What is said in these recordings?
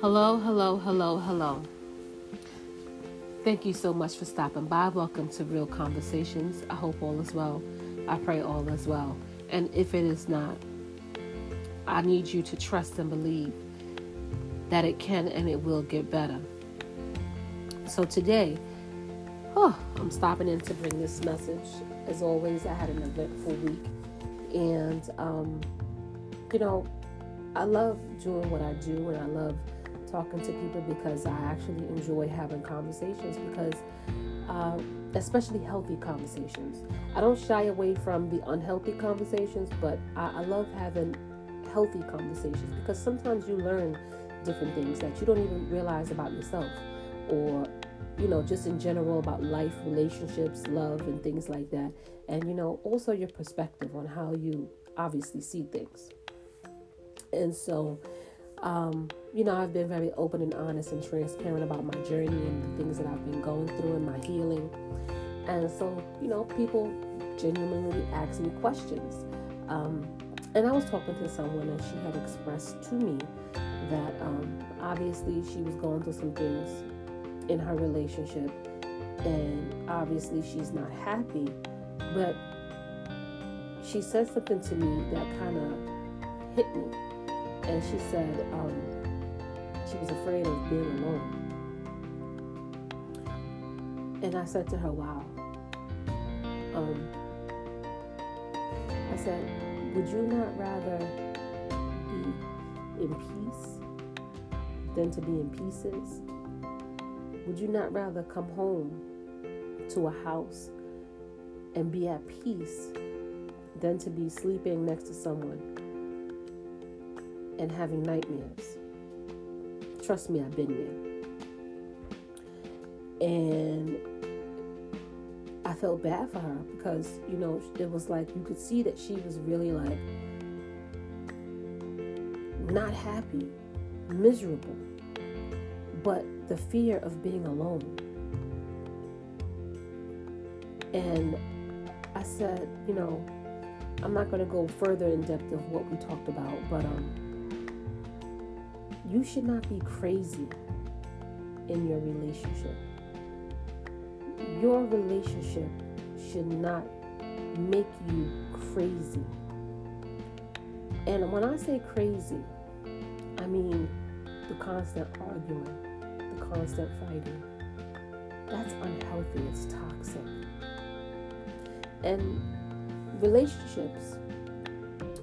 Hello, hello, hello, hello. Thank you so much for stopping by. Welcome to Real Conversations. I hope all is well. I pray all is well. And if it is not, I need you to trust and believe that it can and it will get better. So today, oh, I'm stopping in to bring this message. As always, I had an eventful week. And, um, you know, I love doing what I do and I love talking to people because I actually enjoy having conversations because, uh, especially healthy conversations. I don't shy away from the unhealthy conversations, but I, I love having healthy conversations because sometimes you learn different things that you don't even realize about yourself or you know just in general about life relationships love and things like that and you know also your perspective on how you obviously see things and so um, you know, I've been very open and honest and transparent about my journey and the things that I've been going through and my healing. And so, you know, people genuinely ask me questions. Um, and I was talking to someone and she had expressed to me that um, obviously she was going through some things in her relationship and obviously she's not happy. But she said something to me that kind of hit me and she said um, she was afraid of being alone. And I said to her, Wow. Um, I said, Would you not rather be in peace than to be in pieces? Would you not rather come home to a house and be at peace than to be sleeping next to someone and having nightmares. Trust me, I've been there. And I felt bad for her because, you know, it was like you could see that she was really like not happy, miserable, but the fear of being alone. And I said, you know, I'm not going to go further in depth of what we talked about, but um, you should not be crazy in your relationship. Your relationship should not make you crazy. And when I say crazy, I mean the constant arguing, the constant fighting. That's unhealthy, it's toxic. And relationships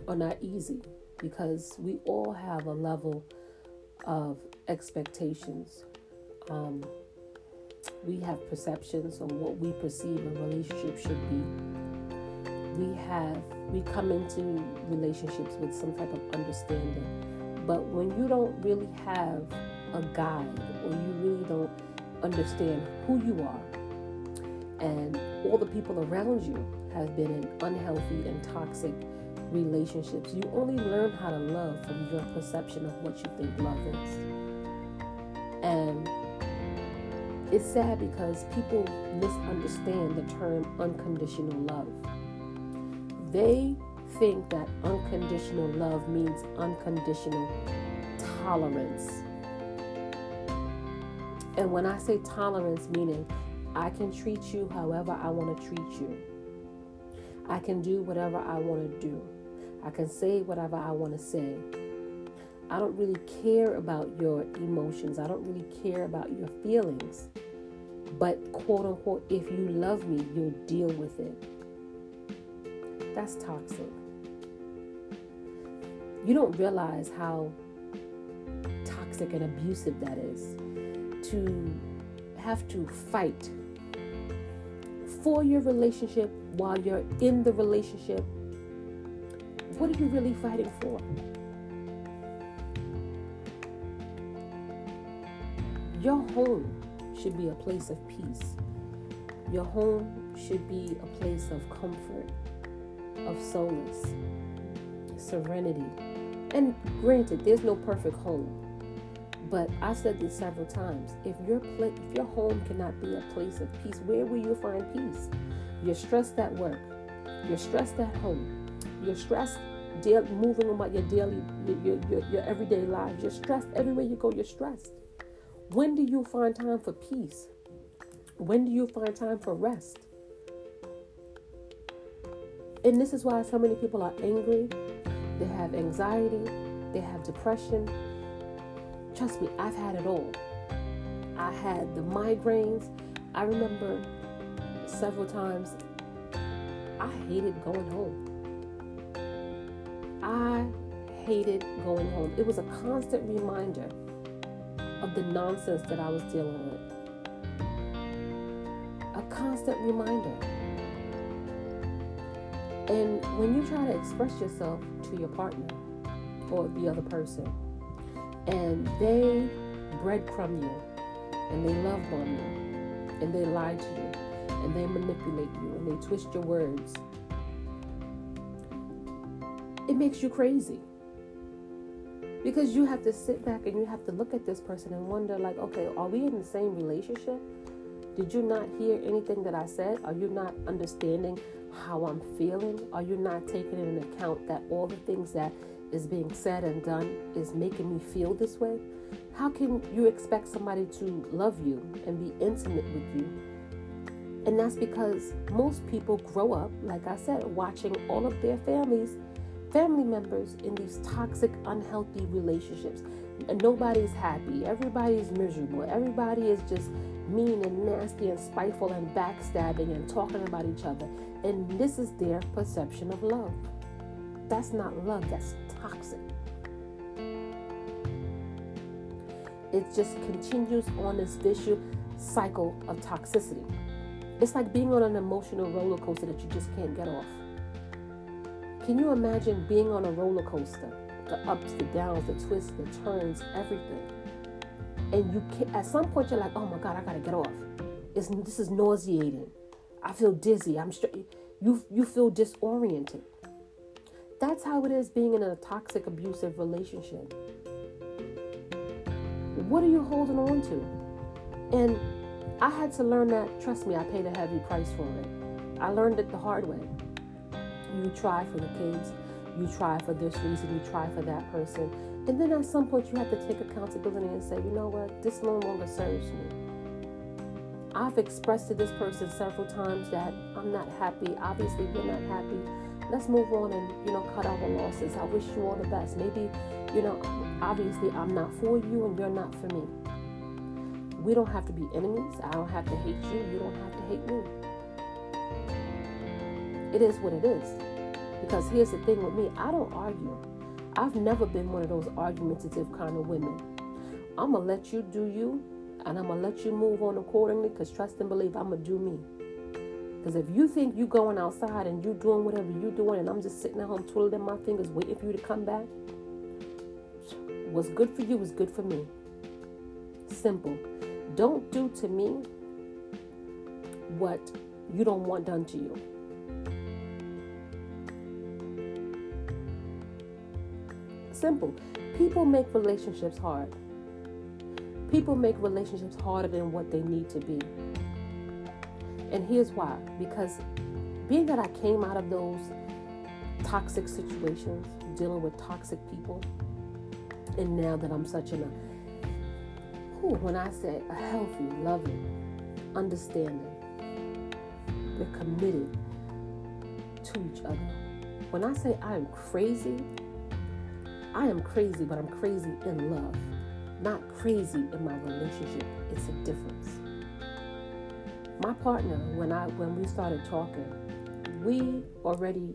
are not easy because we all have a level of expectations. Um, we have perceptions on what we perceive a relationship should be. We have we come into relationships with some type of understanding, but when you don't really have a guide or you really don't understand who you are, and all the people around you have been in unhealthy and toxic relationships. You only learn how to love from your perception of what you think love is. And it's sad because people misunderstand the term unconditional love. They think that unconditional love means unconditional tolerance. And when I say tolerance, meaning I can treat you however I want to treat you. I can do whatever I want to do. I can say whatever I want to say. I don't really care about your emotions. I don't really care about your feelings. But, quote unquote, if you love me, you'll deal with it. That's toxic. You don't realize how toxic and abusive that is to have to fight for your relationship while you're in the relationship what are you really fighting for? Your home should be a place of peace. Your home should be a place of comfort, of solace, serenity. And granted, there's no perfect home. But I said this several times. If your pla- if your home cannot be a place of peace, where will you find peace? You're stressed at work. You're stressed at home. You're stressed moving about your daily, your, your, your everyday lives. You're stressed everywhere you go. You're stressed. When do you find time for peace? When do you find time for rest? And this is why so many people are angry. They have anxiety. They have depression. Trust me, I've had it all. I had the migraines. I remember several times I hated going home. I hated going home. It was a constant reminder of the nonsense that I was dealing with. A constant reminder. And when you try to express yourself to your partner or the other person, and they breadcrumb you, and they love bomb you, and they lie to you, and they manipulate you, and they twist your words, it makes you crazy. Because you have to sit back and you have to look at this person and wonder, like, okay, are we in the same relationship? Did you not hear anything that I said? Are you not understanding how I'm feeling? Are you not taking into account that all the things that is being said and done is making me feel this way? How can you expect somebody to love you and be intimate with you? And that's because most people grow up, like I said, watching all of their families family members in these toxic, unhealthy relationships. Nobody's happy. Everybody's miserable. Everybody is just mean and nasty and spiteful and backstabbing and talking about each other. And this is their perception of love. That's not love, that's toxic. It just continues on this vicious cycle of toxicity. It's like being on an emotional roller coaster that you just can't get off. Can you imagine being on a roller coaster? The ups, the downs, the twists, the turns, everything. And you can, at some point you're like, oh my God, I gotta get off. It's, this is nauseating. I feel dizzy. I'm straight. You you feel disoriented. That's how it is being in a toxic, abusive relationship. What are you holding on to? And I had to learn that. Trust me, I paid a heavy price for it. I learned it the hard way. You try for the kids, you try for this reason, you try for that person. And then at some point, you have to take accountability and say, you know what, this no longer serves me. I've expressed to this person several times that I'm not happy. Obviously, you're not happy. Let's move on and, you know, cut our losses. I wish you all the best. Maybe, you know, obviously I'm not for you and you're not for me. We don't have to be enemies. I don't have to hate you. You don't have to hate me. It is what it is. Because here's the thing with me I don't argue. I've never been one of those argumentative kind of women. I'm going to let you do you, and I'm going to let you move on accordingly because trust and believe I'm going to do me. Because if you think you going outside and you doing whatever you're doing, and I'm just sitting at home twiddling my fingers waiting for you to come back, what's good for you is good for me. Simple. Don't do to me what you don't want done to you. Simple. People make relationships hard. People make relationships harder than what they need to be. And here's why because being that I came out of those toxic situations, dealing with toxic people, and now that I'm such in a, uh, whew, when I say a healthy, loving, understanding, we're committed to each other. When I say I'm crazy, I am crazy, but I'm crazy in love, not crazy in my relationship. It's a difference. My partner, when I when we started talking, we already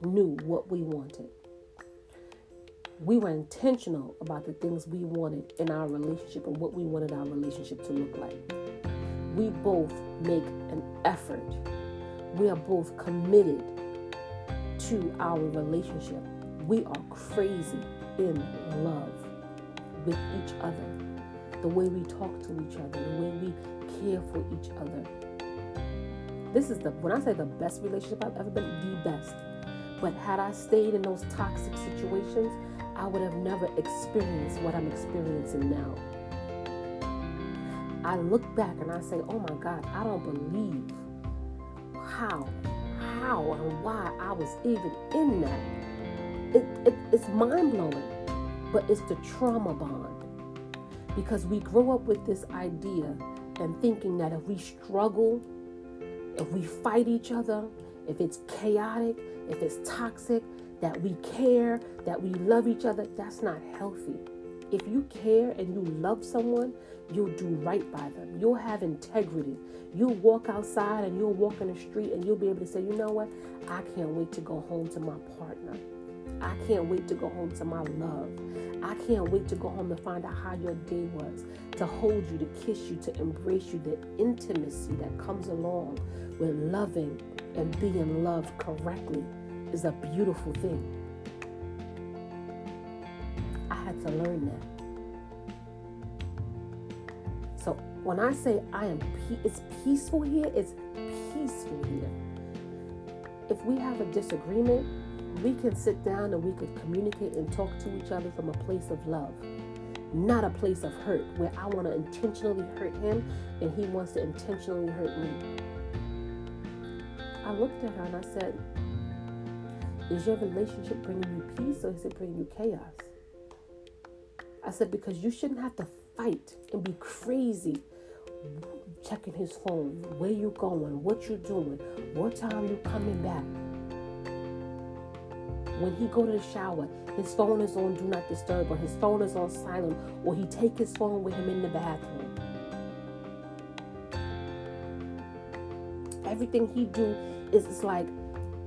knew what we wanted. We were intentional about the things we wanted in our relationship and what we wanted our relationship to look like. We both make an effort. We are both committed to our relationship we are crazy in love with each other. The way we talk to each other, the way we care for each other. This is the, when I say the best relationship I've ever been, the best. But had I stayed in those toxic situations, I would have never experienced what I'm experiencing now. I look back and I say, oh my God, I don't believe how, how and why I was even in that. It, it, it's mind blowing, but it's the trauma bond. Because we grow up with this idea and thinking that if we struggle, if we fight each other, if it's chaotic, if it's toxic, that we care, that we love each other, that's not healthy. If you care and you love someone, you'll do right by them. You'll have integrity. You'll walk outside and you'll walk in the street and you'll be able to say, you know what? I can't wait to go home to my partner. I can't wait to go home to my love. I can't wait to go home to find out how your day was, to hold you, to kiss you, to embrace you. The intimacy that comes along with loving and being loved correctly is a beautiful thing. I had to learn that. So when I say I am, pe- it's peaceful here. It's peaceful here. If we have a disagreement, we can sit down and we can communicate and talk to each other from a place of love, not a place of hurt where I want to intentionally hurt him and he wants to intentionally hurt me. I looked at her and I said, Is your relationship bringing you peace or is it bringing you chaos? I said, Because you shouldn't have to fight and be crazy checking his phone, where you going, what you doing, what time you coming back when he go to the shower, his phone is on do not disturb or his phone is on silent or he take his phone with him in the bathroom. Everything he do is it's like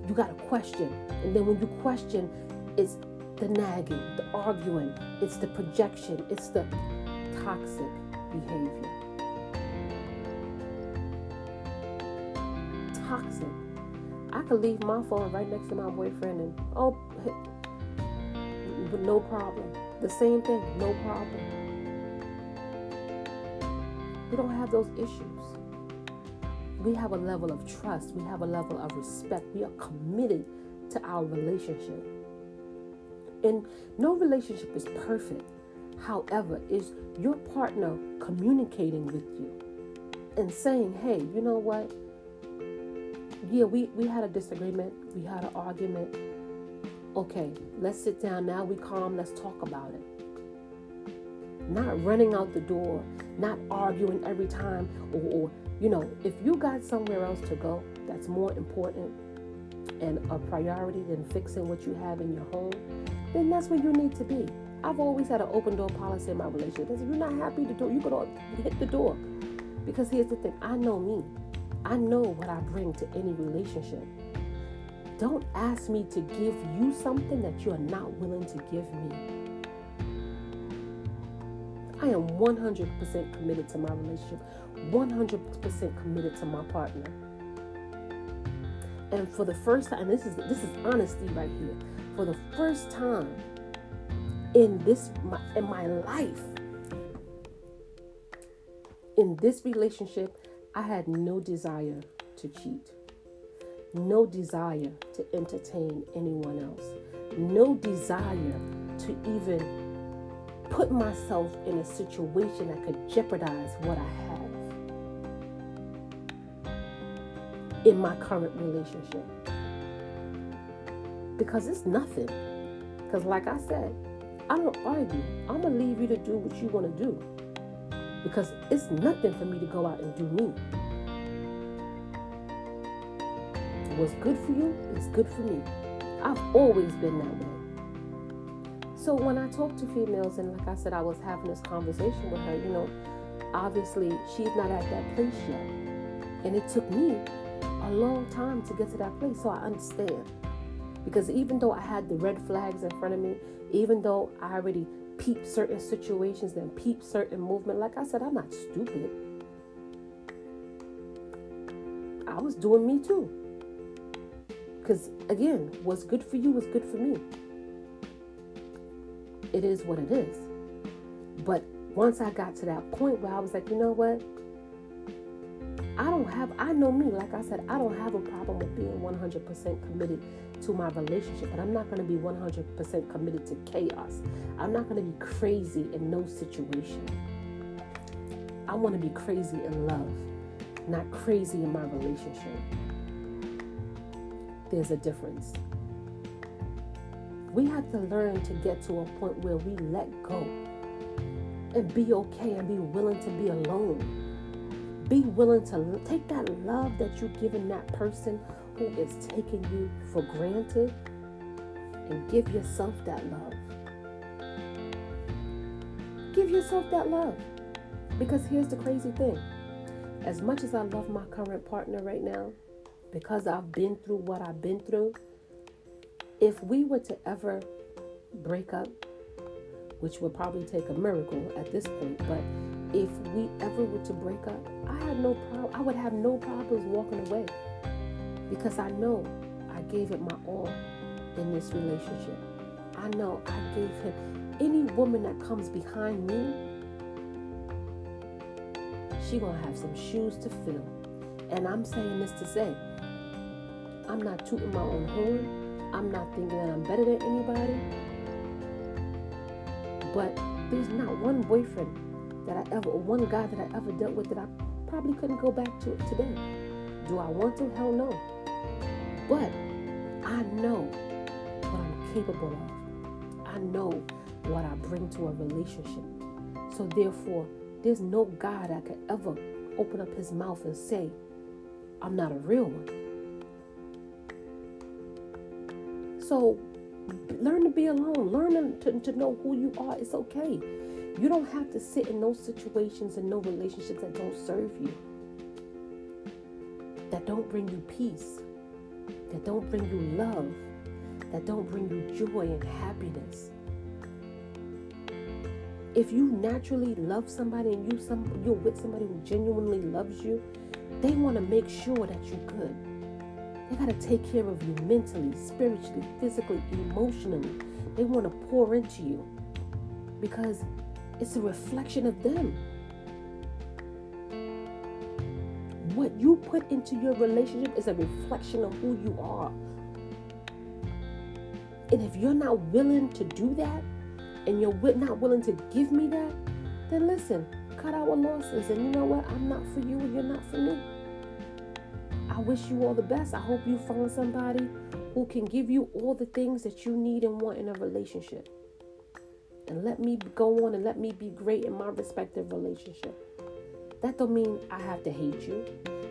you got a question. And then when you question, it's the nagging, the arguing, it's the projection, it's the toxic behavior. Toxic. I could leave my phone right next to my boyfriend and oh, no problem. The same thing, no problem. We don't have those issues. We have a level of trust. We have a level of respect. We are committed to our relationship. And no relationship is perfect. However, is your partner communicating with you and saying, hey, you know what? Yeah, we, we had a disagreement, we had an argument. Okay, let's sit down now. We calm, let's talk about it. Not running out the door, not arguing every time, or, or you know, if you got somewhere else to go that's more important and a priority than fixing what you have in your home, then that's where you need to be. I've always had an open door policy in my relationship. If you're not happy to do, you could all hit the door. Because here's the thing, I know me. I know what I bring to any relationship. Don't ask me to give you something that you are not willing to give me. I am 100% committed to my relationship, 100% committed to my partner. And for the first time, this is this is honesty right here. For the first time in this my, in my life, in this relationship, I had no desire to cheat, no desire to entertain anyone else, no desire to even put myself in a situation that could jeopardize what I have in my current relationship. Because it's nothing. Because, like I said, I don't argue. I'm going to leave you to do what you want to do because it's nothing for me to go out and do me. What's good for you is good for me. I've always been that way. So when I talk to females, and like I said, I was having this conversation with her, you know, obviously she's not at that place yet. And it took me a long time to get to that place. So I understand. Because even though I had the red flags in front of me, even though I already peep certain situations, then peep certain movement. Like I said, I'm not stupid. I was doing me too. Because again, what's good for you is good for me. It is what it is. But once I got to that point where I was like, you know what? I don't have, I know me, like I said, I don't have a problem with being 100% committed to my relationship, but I'm not going to be 100% committed to chaos. I'm not going to be crazy in no situation. I want to be crazy in love, not crazy in my relationship. there's a difference. We have to learn to get to a point where we let go and be okay and be willing to be alone. Be willing to take that love that you're giving that person who is taking you for granted and give yourself that love. Give yourself that love. Because here's the crazy thing as much as I love my current partner right now, because I've been through what I've been through, if we were to ever break up, which would probably take a miracle at this point, but if we ever were to break up, I had no problem. I would have no problems walking away because I know I gave it my all in this relationship. I know I gave him any woman that comes behind me. She gonna have some shoes to fill, and I'm saying this to say, I'm not tooting my own horn. I'm not thinking that I'm better than anybody. But there's not one boyfriend that I ever, one guy that I ever dealt with that I probably couldn't go back to today. Do I want to? Hell no. But I know what I'm capable of. I know what I bring to a relationship. So therefore, there's no guy that could ever open up his mouth and say, I'm not a real one. So learn to be alone. Learn to, to know who you are. It's okay. You don't have to sit in those situations and no relationships that don't serve you, that don't bring you peace, that don't bring you love, that don't bring you joy and happiness. If you naturally love somebody and you some you're with somebody who genuinely loves you, they want to make sure that you're good. They got to take care of you mentally, spiritually, physically, emotionally. They want to pour into you because it's a reflection of them. What you put into your relationship is a reflection of who you are. And if you're not willing to do that, and you're not willing to give me that, then listen, cut our losses. And you know what? I'm not for you, and you're not for me. I wish you all the best. I hope you find somebody who can give you all the things that you need and want in a relationship. And let me go on and let me be great in my respective relationship. That don't mean I have to hate you.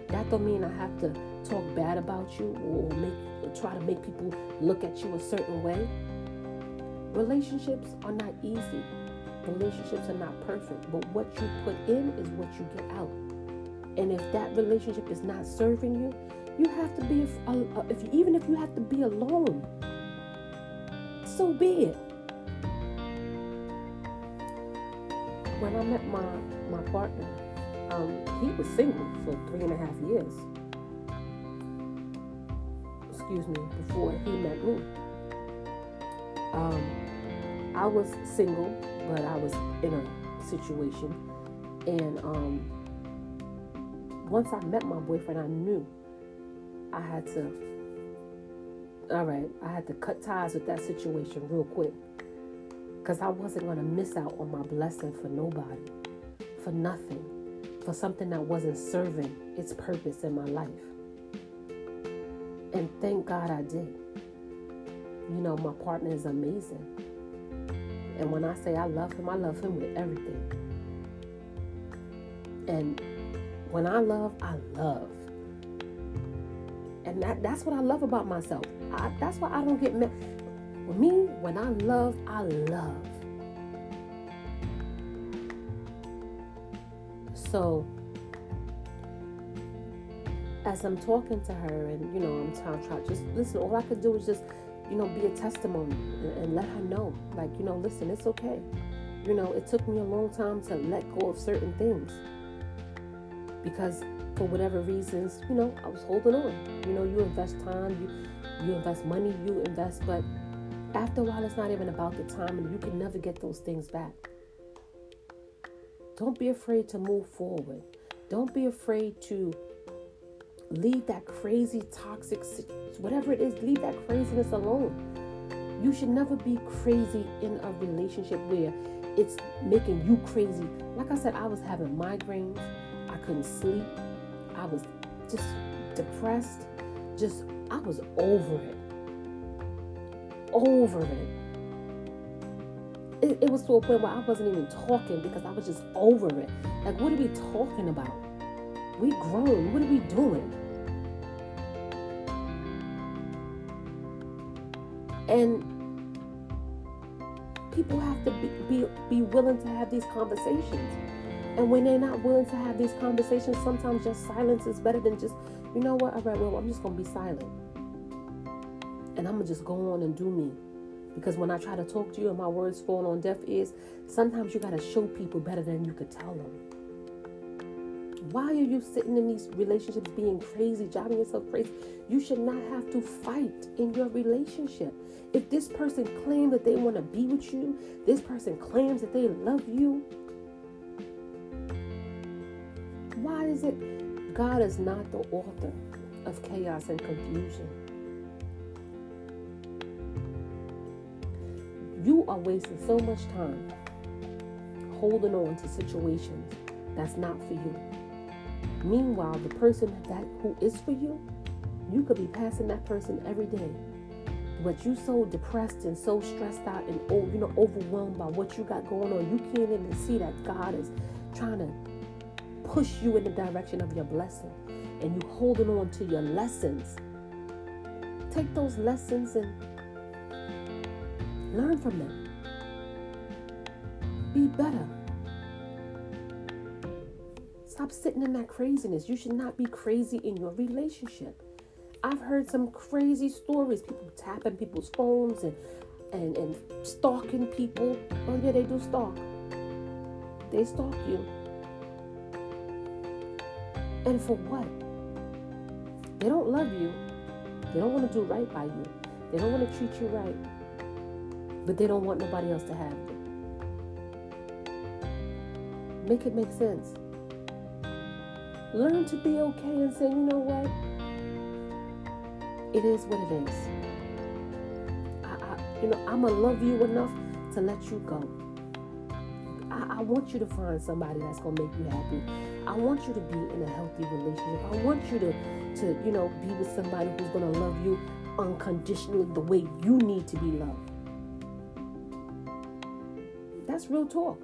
That don't mean I have to talk bad about you or make or try to make people look at you a certain way. Relationships are not easy. Relationships are not perfect, but what you put in is what you get out. And if that relationship is not serving you, you have to be, if even if you have to be alone, so be it. When I met my my partner, um, he was single for three and a half years. Excuse me, before he met me. Um, I was single, but I was in a situation, and um, once I met my boyfriend, I knew I had to, all right, I had to cut ties with that situation real quick. Because I wasn't going to miss out on my blessing for nobody, for nothing, for something that wasn't serving its purpose in my life. And thank God I did. You know, my partner is amazing. And when I say I love him, I love him with everything. And when I love, I love. And that, that's what I love about myself. I, that's why I don't get mad. Me, when I love, I love. So, as I'm talking to her, and you know, I'm trying, to just listen. All I could do is just, you know, be a testimony and, and let her know, like, you know, listen, it's okay. You know, it took me a long time to let go of certain things because for whatever reasons, you know, I was holding on. You know, you invest time, you you invest money, you invest, but after a while, it's not even about the time, and you can never get those things back. Don't be afraid to move forward. Don't be afraid to leave that crazy, toxic, whatever it is, leave that craziness alone. You should never be crazy in a relationship where it's making you crazy. Like I said, I was having migraines. I couldn't sleep. I was just depressed, just I was over it. Over it. it. It was to a point where I wasn't even talking because I was just over it. Like, what are we talking about? We grown. What are we doing? And people have to be, be, be willing to have these conversations. And when they're not willing to have these conversations, sometimes just silence is better than just, you know what, all right, well, I'm just going to be silent. And I'm to just go on and do me. Because when I try to talk to you and my words fall on deaf ears, sometimes you got to show people better than you could tell them. Why are you sitting in these relationships being crazy, driving yourself crazy? You should not have to fight in your relationship. If this person claims that they want to be with you, this person claims that they love you, why is it God is not the author of chaos and confusion? Are wasting so much time holding on to situations that's not for you. Meanwhile, the person that who is for you, you could be passing that person every day. But you so depressed and so stressed out and oh, you know overwhelmed by what you got going on, you can't even see that God is trying to push you in the direction of your blessing. And you holding on to your lessons. Take those lessons and learn from them. Be better. Stop sitting in that craziness. You should not be crazy in your relationship. I've heard some crazy stories. People tapping people's phones and and, and stalking people. Oh yeah, they do stalk. They stalk you. And for what? They don't love you. They don't want to do right by you. They don't want to treat you right. But they don't want nobody else to have you. Make it make sense. Learn to be okay and say, you know what? It is what it is. I, I you know, I'm gonna love you enough to let you go. I, I want you to find somebody that's gonna make you happy. I want you to be in a healthy relationship. I want you to, to you know, be with somebody who's gonna love you unconditionally the way you need to be loved. That's real talk.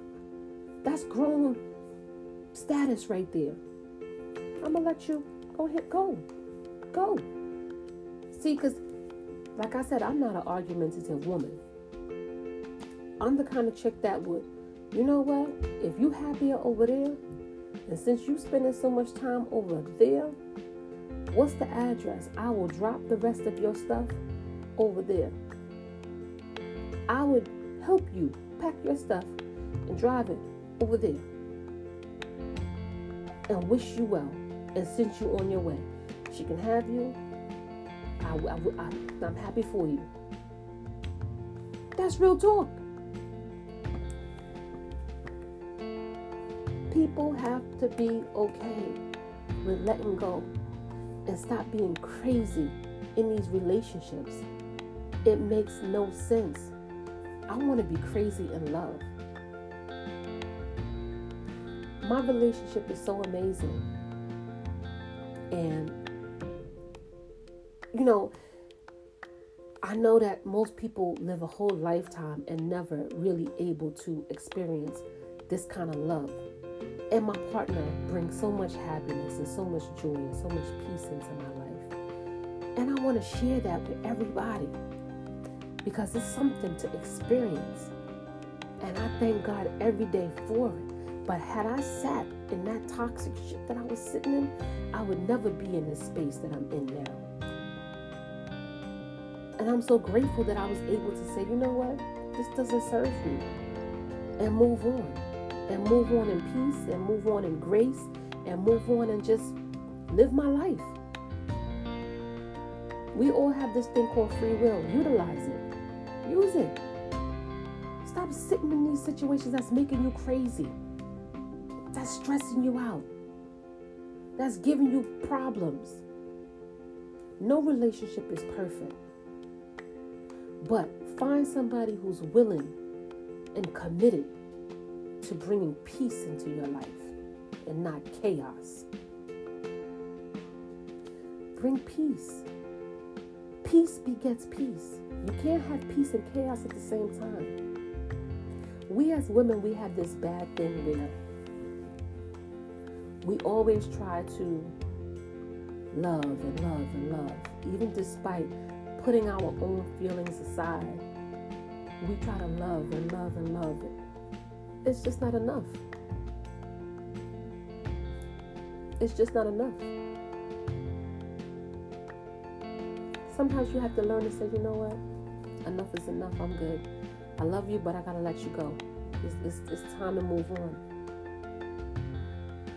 That's grown status right there. I'm gonna let you go ahead, go, go. See, because like I said, I'm not an argumentative woman. I'm the kind of chick that would, you know what? If you happier over there, and since you spending so much time over there, what's the address? I will drop the rest of your stuff over there. I would help you pack your stuff and drive it over there. And wish you well and send you on your way. She can have you. I, I, I, I'm happy for you. That's real talk. People have to be okay with letting go and stop being crazy in these relationships. It makes no sense. I want to be crazy in love. My relationship is so amazing. And, you know, I know that most people live a whole lifetime and never really able to experience this kind of love. And my partner brings so much happiness and so much joy and so much peace into my life. And I want to share that with everybody because it's something to experience. And I thank God every day for it. But had I sat in that toxic shit that I was sitting in, I would never be in the space that I'm in now. And I'm so grateful that I was able to say, you know what? This doesn't serve me. And move on. And move on in peace and move on in grace and move on and just live my life. We all have this thing called free will. Utilize it. Use it. Stop sitting in these situations that's making you crazy. That's stressing you out that's giving you problems. No relationship is perfect. But find somebody who's willing and committed to bringing peace into your life and not chaos. Bring peace. Peace begets peace. You can't have peace and chaos at the same time. We as women, we have this bad thing where we always try to love and love and love, even despite putting our own feelings aside. We try to love and love and love. It's just not enough. It's just not enough. Sometimes you have to learn to say, you know what? Enough is enough. I'm good. I love you, but I gotta let you go. It's, it's, it's time to move on.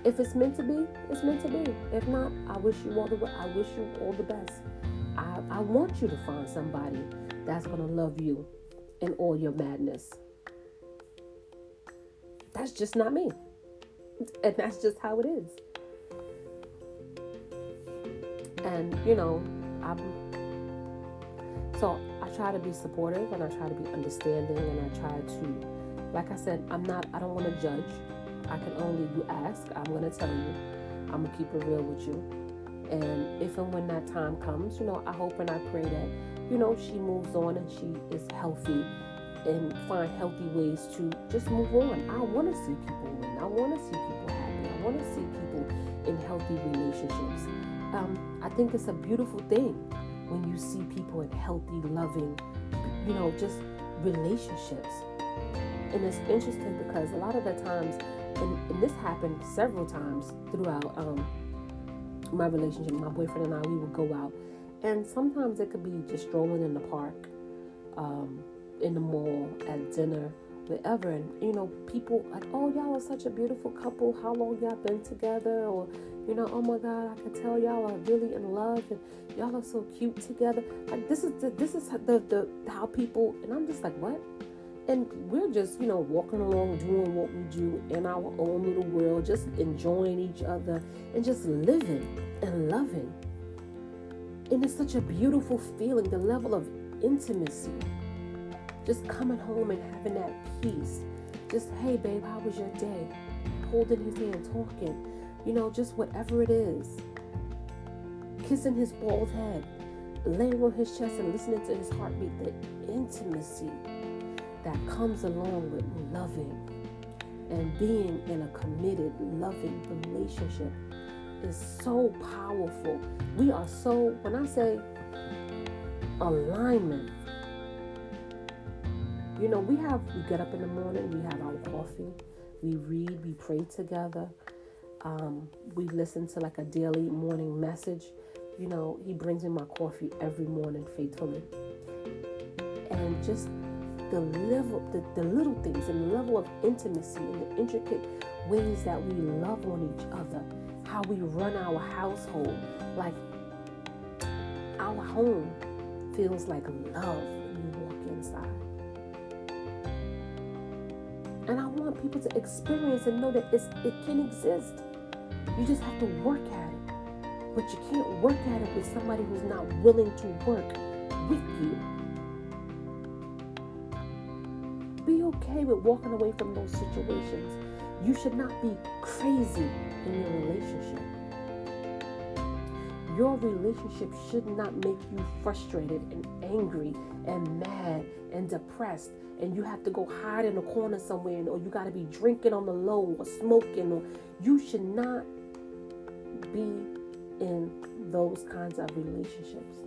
If it's meant to be, it's meant to be. If not, I wish you all the I wish you all the best. I, I want you to find somebody that's gonna love you in all your madness. That's just not me. And that's just how it is. And you know, I'm so I try to be supportive and I try to be understanding and I try to like I said, I'm not I don't want to judge. I can only you ask, I'm gonna tell you. I'm gonna keep it real with you. And if and when that time comes, you know, I hope and I pray that, you know, she moves on and she is healthy and find healthy ways to just move on. I want to see people win. I want to see people happy. I want to see people in healthy relationships. Um, I think it's a beautiful thing when you see people in healthy, loving, you know, just relationships. And it's interesting because a lot of the times, and, and this happened several times throughout um, my relationship, my boyfriend and I, we would go out. And sometimes it could be just strolling in the park, um, in the mall, at dinner, wherever. And, you know, people like, oh, y'all are such a beautiful couple. How long y'all been together? Or, you know, oh my God, I can tell y'all are really in love and y'all are so cute together. Like this is the, this is the, the how people and I'm just like, what? And we're just, you know, walking along, doing what we do in our own little world, just enjoying each other and just living and loving. And it's such a beautiful feeling, the level of intimacy. Just coming home and having that peace. Just, hey, babe, how was your day? Holding his hand, talking you know, just whatever it is. Kissing his bald head, laying on his chest and listening to his heartbeat, the intimacy that comes along with loving and being in a committed, loving relationship is so powerful. We are so, when I say alignment, you know, we have, we get up in the morning, we have our coffee, we read, we pray together, um, we listen to like a daily morning message. You know, he brings me my coffee every morning faithfully. And just the level, the, the little things and the level of intimacy and the intricate ways that we love on each other, how we run our household. Like our home feels like love when you walk inside. And I want people to experience and know that it can exist. You just have to work at it. But you can't work at it with somebody who's not willing to work with you. Okay with walking away from those situations. You should not be crazy in your relationship. Your relationship should not make you frustrated and angry and mad and depressed and you have to go hide in a corner somewhere or you got to be drinking on the low or smoking or you should not be in those kinds of relationships?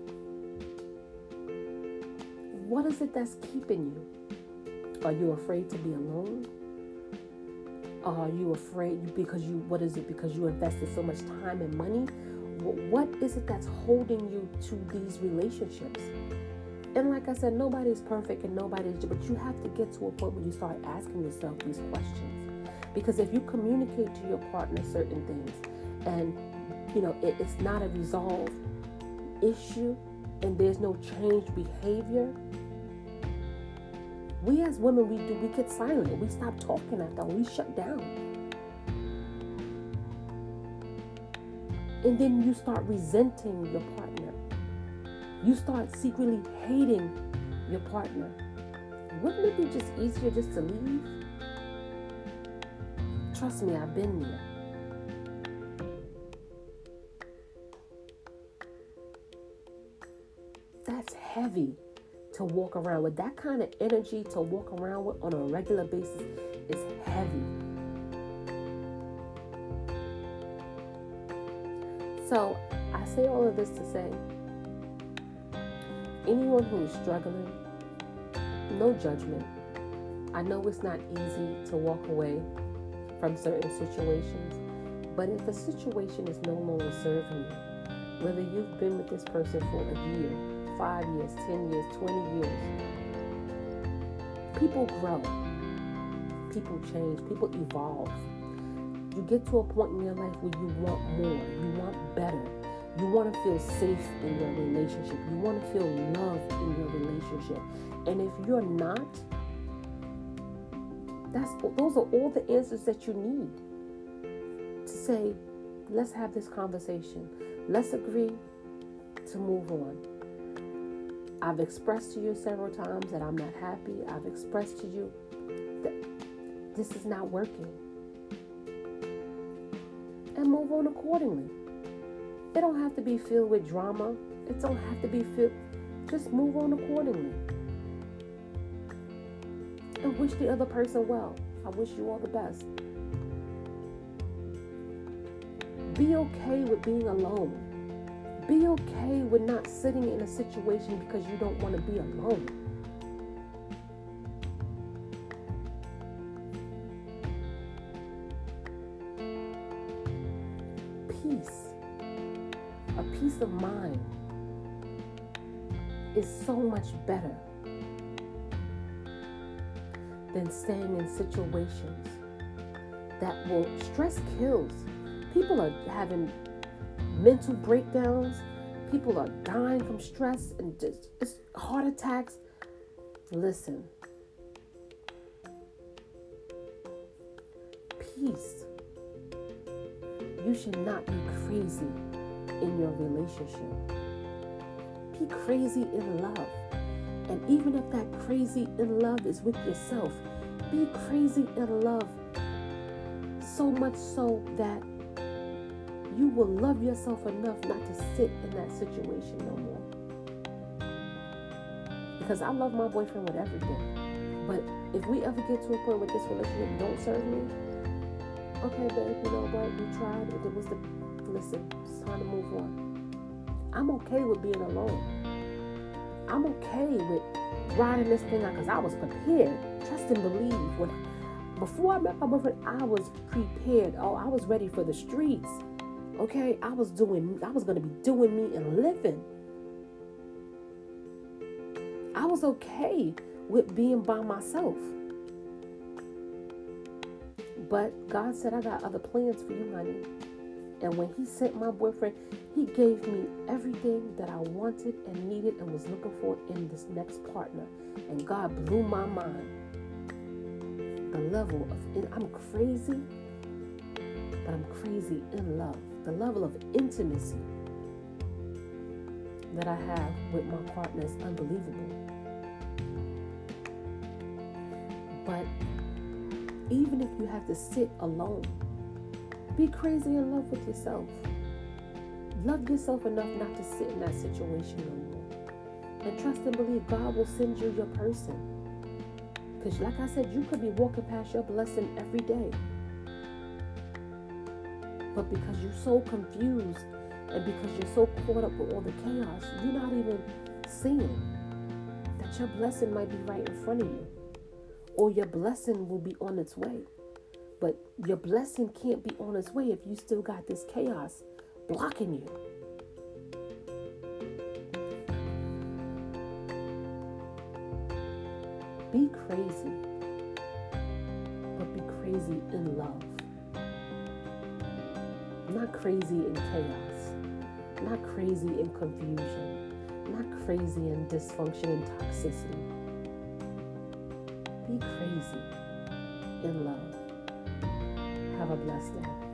What is it that's keeping you? Are you afraid to be alone? Are you afraid because you, what is it, because you invested so much time and money? What is it that's holding you to these relationships? And like I said, nobody's perfect and nobody's, but you have to get to a point where you start asking yourself these questions. Because if you communicate to your partner certain things and you know, it, it's not a resolved issue and there's no changed behavior, we as women, we do, we get silent. We stop talking after we shut down. And then you start resenting your partner. You start secretly hating your partner. Wouldn't it be just easier just to leave? Trust me, I've been there. That's heavy to walk around with. That kind of energy to walk around with on a regular basis is heavy. So I say all of this to say anyone who is struggling, no judgment. I know it's not easy to walk away from certain situations, but if a situation is no longer serving you, whether you've been with this person for a year, five years, 10 years, 20 years, people grow, people change, people evolve. You get to a point in your life where you want more, you want better, you want to feel safe in your relationship, you want to feel loved in your relationship. And if you're not, that's those are all the answers that you need to say, let's have this conversation. Let's agree to move on. I've expressed to you several times that I'm not happy. I've expressed to you that this is not working. And move on accordingly. It don't have to be filled with drama. It don't have to be filled. Just move on accordingly. And wish the other person well. I wish you all the best. Be okay with being alone. Be okay with not sitting in a situation because you don't want to be alone. Peace, a peace of mind, is so much better than staying in situations that will stress kills People are having mental breakdowns. People are dying from stress and just, heart attacks. Listen. Peace. You should not be crazy in your relationship. Be crazy in love. And even if that crazy in love is with yourself, be crazy in love so much so that you will love yourself enough not to sit in that situation no more. Because I love my boyfriend with everything. But if we ever get to a point where this relationship don't serve me, okay, babe, you know what? We tried. It was the listen. It's time to move on. I'm okay with being alone. I'm okay with riding this thing out because I was prepared. Trust and believe. When before I met my boyfriend, I was prepared. Oh, I was ready for the streets. Okay, I was doing, I was going to be doing me and living. I was okay with being by myself. But God said, I got other plans for you, honey. And when He sent my boyfriend, He gave me everything that I wanted and needed and was looking for in this next partner. And God blew my mind. The level of, I'm crazy, but I'm crazy in love the level of intimacy that I have with my partner is unbelievable. But even if you have to sit alone, be crazy in love with yourself. Love yourself enough not to sit in that situation no more. And trust and believe God will send you your person. Because, like I said, you could be walking past your blessing every day. But because you're so confused and because you're so caught up with all the chaos, you're not even seeing that your blessing might be right in front of you or your blessing will be on its way. But your blessing can't be on its way if you still got this chaos blocking you. Be crazy, but be crazy in love not crazy in chaos, not crazy in confusion, not crazy in dysfunction and toxicity. Be crazy in love. Have a blessed day.